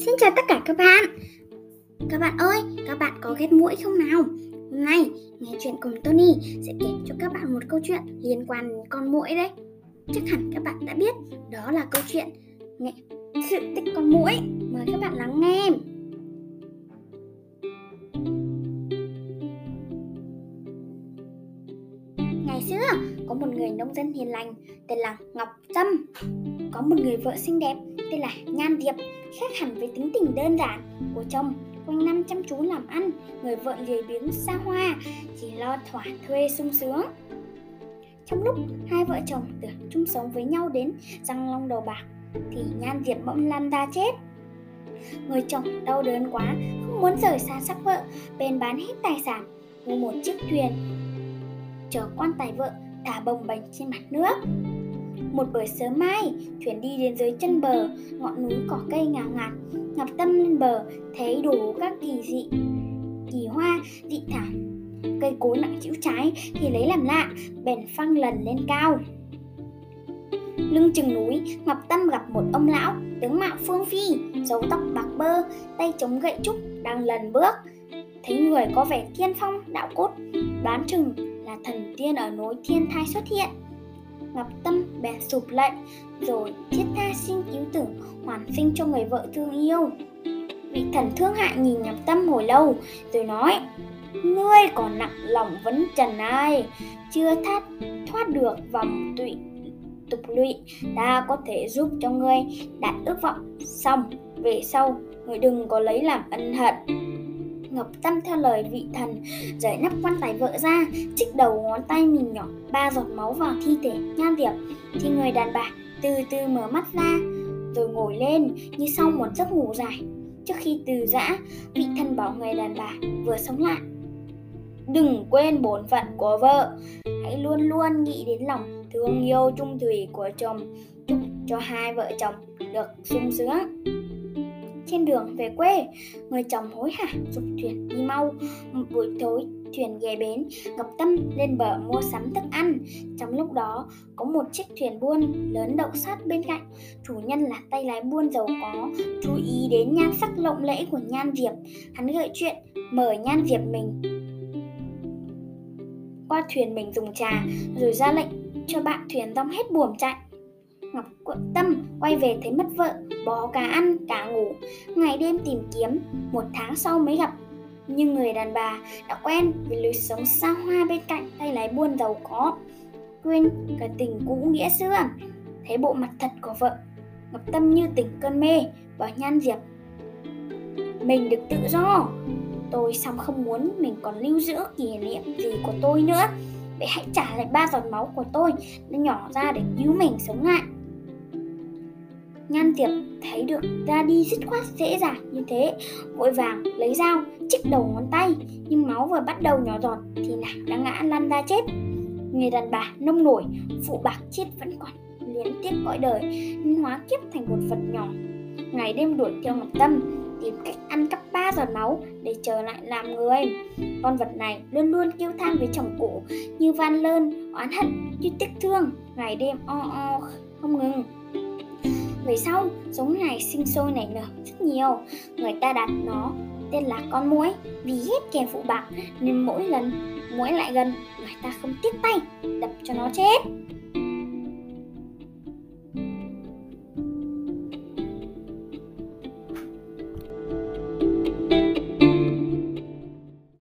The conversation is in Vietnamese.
xin chào tất cả các bạn. Các bạn ơi, các bạn có ghét mũi không nào? Hôm nay, nghe chuyện cùng Tony sẽ kể cho các bạn một câu chuyện liên quan đến con mũi đấy. Chắc hẳn các bạn đã biết, đó là câu chuyện nghệ sự tích con mũi Mời các bạn lắng nghe. Ngày xưa, có một người nông dân hiền lành tên là Ngọc Trâm. Có một người vợ xinh đẹp tên là Nhan Diệp khác hẳn với tính tình đơn giản của chồng quanh năm chăm chú làm ăn, người vợ lười biếng xa hoa, chỉ lo thỏa thuê sung sướng. Trong lúc hai vợ chồng tưởng chung sống với nhau đến răng long đầu bạc, thì nhan diệp bỗng lăn ra chết. Người chồng đau đớn quá, không muốn rời xa sắc vợ, bèn bán hết tài sản, mua một chiếc thuyền, chở quan tài vợ thả bồng bềnh trên mặt nước một buổi sớm mai, thuyền đi đến dưới chân bờ, ngọn núi cỏ cây ngào ngạt. ngập Tâm lên bờ, thấy đủ các kỳ dị, kỳ hoa, dị thảo. Cây cối nặng chịu trái thì lấy làm lạ, bèn phăng lần lên cao. Lưng chừng núi, Ngọc Tâm gặp một ông lão, tướng mạo phương phi, dấu tóc bạc bơ, tay chống gậy trúc, đang lần bước. Thấy người có vẻ thiên phong, đạo cốt, đoán chừng là thần tiên ở núi thiên thai xuất hiện Ngọc Tâm bèn sụp lạnh rồi thiết tha xin cứu tử hoàn sinh cho người vợ thương yêu. Vị thần thương hại nhìn Ngọc Tâm hồi lâu rồi nói Ngươi còn nặng lòng vấn trần ai Chưa thoát, thoát được vòng tụy tục lụy Ta có thể giúp cho ngươi đạt ước vọng Xong về sau Ngươi đừng có lấy làm ân hận ngập Tâm theo lời vị thần Giải nắp quan tài vợ ra, Trích đầu ngón tay mình nhỏ, Ba giọt máu vào thi thể, Nhan Diệp Thì người đàn bà từ từ mở mắt ra, Rồi ngồi lên như sau một giấc ngủ dài. Trước khi từ giã, Vị thần bảo người đàn bà vừa sống lại. Đừng quên bổn phận của vợ, Hãy luôn luôn nghĩ đến lòng thương yêu trung thủy của chồng, Chúc cho hai vợ chồng được sung sướng trên đường về quê, người chồng hối hả dục thuyền đi mau. Một buổi tối, thuyền ghé bến, Ngọc Tâm lên bờ mua sắm thức ăn. Trong lúc đó, có một chiếc thuyền buôn lớn đậu sát bên cạnh. Chủ nhân là tay lái buôn giàu có, chú ý đến nhan sắc lộng lẫy của Nhan Diệp. Hắn gợi chuyện mời Nhan Diệp mình qua thuyền mình dùng trà, rồi ra lệnh cho bạn thuyền dong hết buồm chạy. Ngọc Tâm quay về thấy mất vợ, bó cá ăn, cả ngủ, ngày đêm tìm kiếm, một tháng sau mới gặp. Nhưng người đàn bà đã quen với lối sống xa hoa bên cạnh tay lái buôn giàu có, quên cả tình cũ nghĩa xưa. Thấy bộ mặt thật của vợ, Ngọc Tâm như tỉnh cơn mê, bảo Nhan Diệp. Mình được tự do, tôi xong không muốn mình còn lưu giữ kỷ niệm gì của tôi nữa. Vậy hãy trả lại ba giọt máu của tôi nó nhỏ ra để cứu mình sống lại. Nhan tiệp thấy được ra đi dứt khoát dễ dàng như thế Vội vàng lấy dao chích đầu ngón tay Nhưng máu vừa bắt đầu nhỏ giọt thì nàng đã ngã lăn ra chết. Người đàn bà nông nổi Phụ bạc chết vẫn còn liên tiếp cõi đời Nên hóa kiếp thành một vật nhỏ. Ngày đêm đuổi theo Ngọc Tâm Tìm cách ăn cắp ba giọt máu để trở lại làm người. Con vật này luôn luôn kêu than với chồng cũ Như van lơn, oán hận, như tiếc thương. Ngày đêm o o không ngừng về sau, giống này sinh sôi nảy nở rất nhiều. Người ta đặt nó tên là con muỗi vì ghét kẻ phụ bạc nên mỗi lần muỗi lại gần người ta không tiếc tay đập cho nó chết